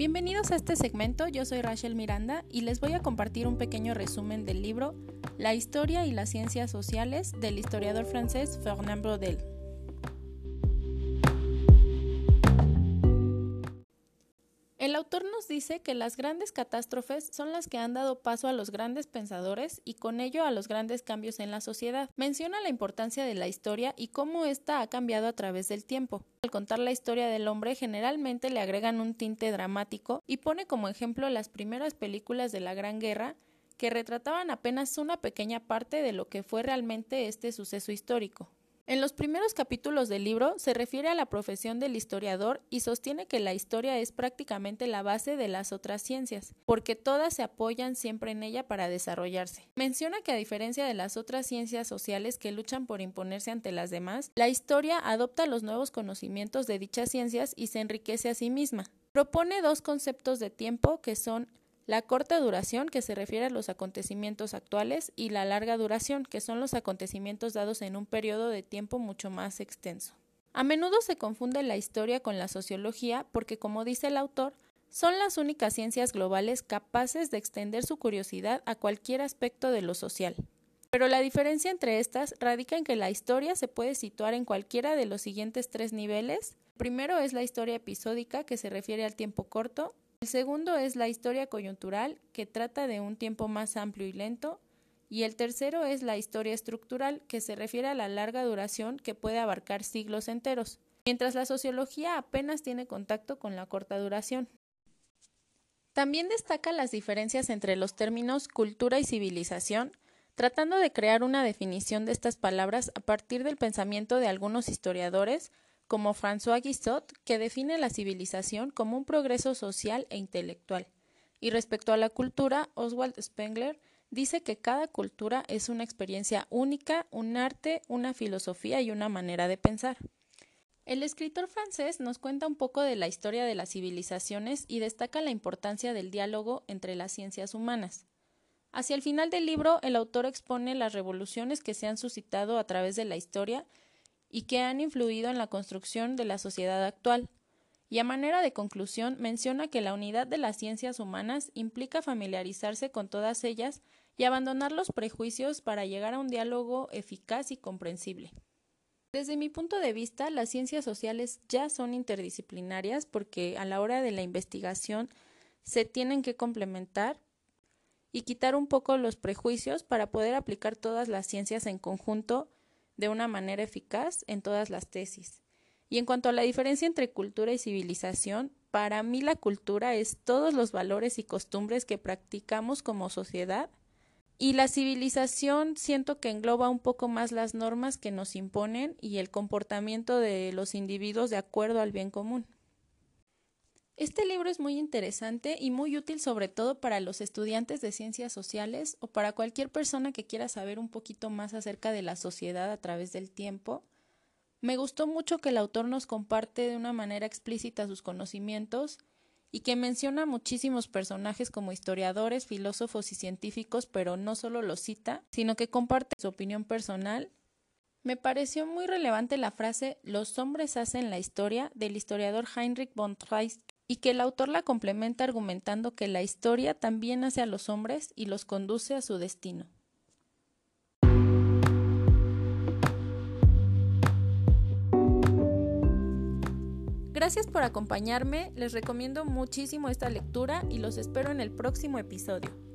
Bienvenidos a este segmento, yo soy Rachel Miranda y les voy a compartir un pequeño resumen del libro La historia y las ciencias sociales del historiador francés Fernand Braudel. El autor nos dice que las grandes catástrofes son las que han dado paso a los grandes pensadores y con ello a los grandes cambios en la sociedad. Menciona la importancia de la historia y cómo ésta ha cambiado a través del tiempo. Al contar la historia del hombre generalmente le agregan un tinte dramático y pone como ejemplo las primeras películas de la Gran Guerra que retrataban apenas una pequeña parte de lo que fue realmente este suceso histórico. En los primeros capítulos del libro se refiere a la profesión del historiador y sostiene que la historia es prácticamente la base de las otras ciencias, porque todas se apoyan siempre en ella para desarrollarse. Menciona que a diferencia de las otras ciencias sociales que luchan por imponerse ante las demás, la historia adopta los nuevos conocimientos de dichas ciencias y se enriquece a sí misma. Propone dos conceptos de tiempo que son la corta duración, que se refiere a los acontecimientos actuales, y la larga duración, que son los acontecimientos dados en un periodo de tiempo mucho más extenso. A menudo se confunde la historia con la sociología porque, como dice el autor, son las únicas ciencias globales capaces de extender su curiosidad a cualquier aspecto de lo social. Pero la diferencia entre estas radica en que la historia se puede situar en cualquiera de los siguientes tres niveles. primero es la historia episódica, que se refiere al tiempo corto, el segundo es la historia coyuntural, que trata de un tiempo más amplio y lento, y el tercero es la historia estructural, que se refiere a la larga duración que puede abarcar siglos enteros, mientras la sociología apenas tiene contacto con la corta duración. También destaca las diferencias entre los términos cultura y civilización, tratando de crear una definición de estas palabras a partir del pensamiento de algunos historiadores, como François Guissot, que define la civilización como un progreso social e intelectual. Y respecto a la cultura, Oswald Spengler dice que cada cultura es una experiencia única, un arte, una filosofía y una manera de pensar. El escritor francés nos cuenta un poco de la historia de las civilizaciones y destaca la importancia del diálogo entre las ciencias humanas. Hacia el final del libro, el autor expone las revoluciones que se han suscitado a través de la historia y que han influido en la construcción de la sociedad actual. Y a manera de conclusión menciona que la unidad de las ciencias humanas implica familiarizarse con todas ellas y abandonar los prejuicios para llegar a un diálogo eficaz y comprensible. Desde mi punto de vista, las ciencias sociales ya son interdisciplinarias porque a la hora de la investigación se tienen que complementar y quitar un poco los prejuicios para poder aplicar todas las ciencias en conjunto de una manera eficaz en todas las tesis. Y en cuanto a la diferencia entre cultura y civilización, para mí la cultura es todos los valores y costumbres que practicamos como sociedad y la civilización siento que engloba un poco más las normas que nos imponen y el comportamiento de los individuos de acuerdo al bien común. Este libro es muy interesante y muy útil sobre todo para los estudiantes de ciencias sociales o para cualquier persona que quiera saber un poquito más acerca de la sociedad a través del tiempo. Me gustó mucho que el autor nos comparte de una manera explícita sus conocimientos y que menciona muchísimos personajes como historiadores, filósofos y científicos, pero no solo los cita, sino que comparte su opinión personal. Me pareció muy relevante la frase Los hombres hacen la historia del historiador Heinrich von Treitschke y que el autor la complementa argumentando que la historia también hace a los hombres y los conduce a su destino. Gracias por acompañarme, les recomiendo muchísimo esta lectura y los espero en el próximo episodio.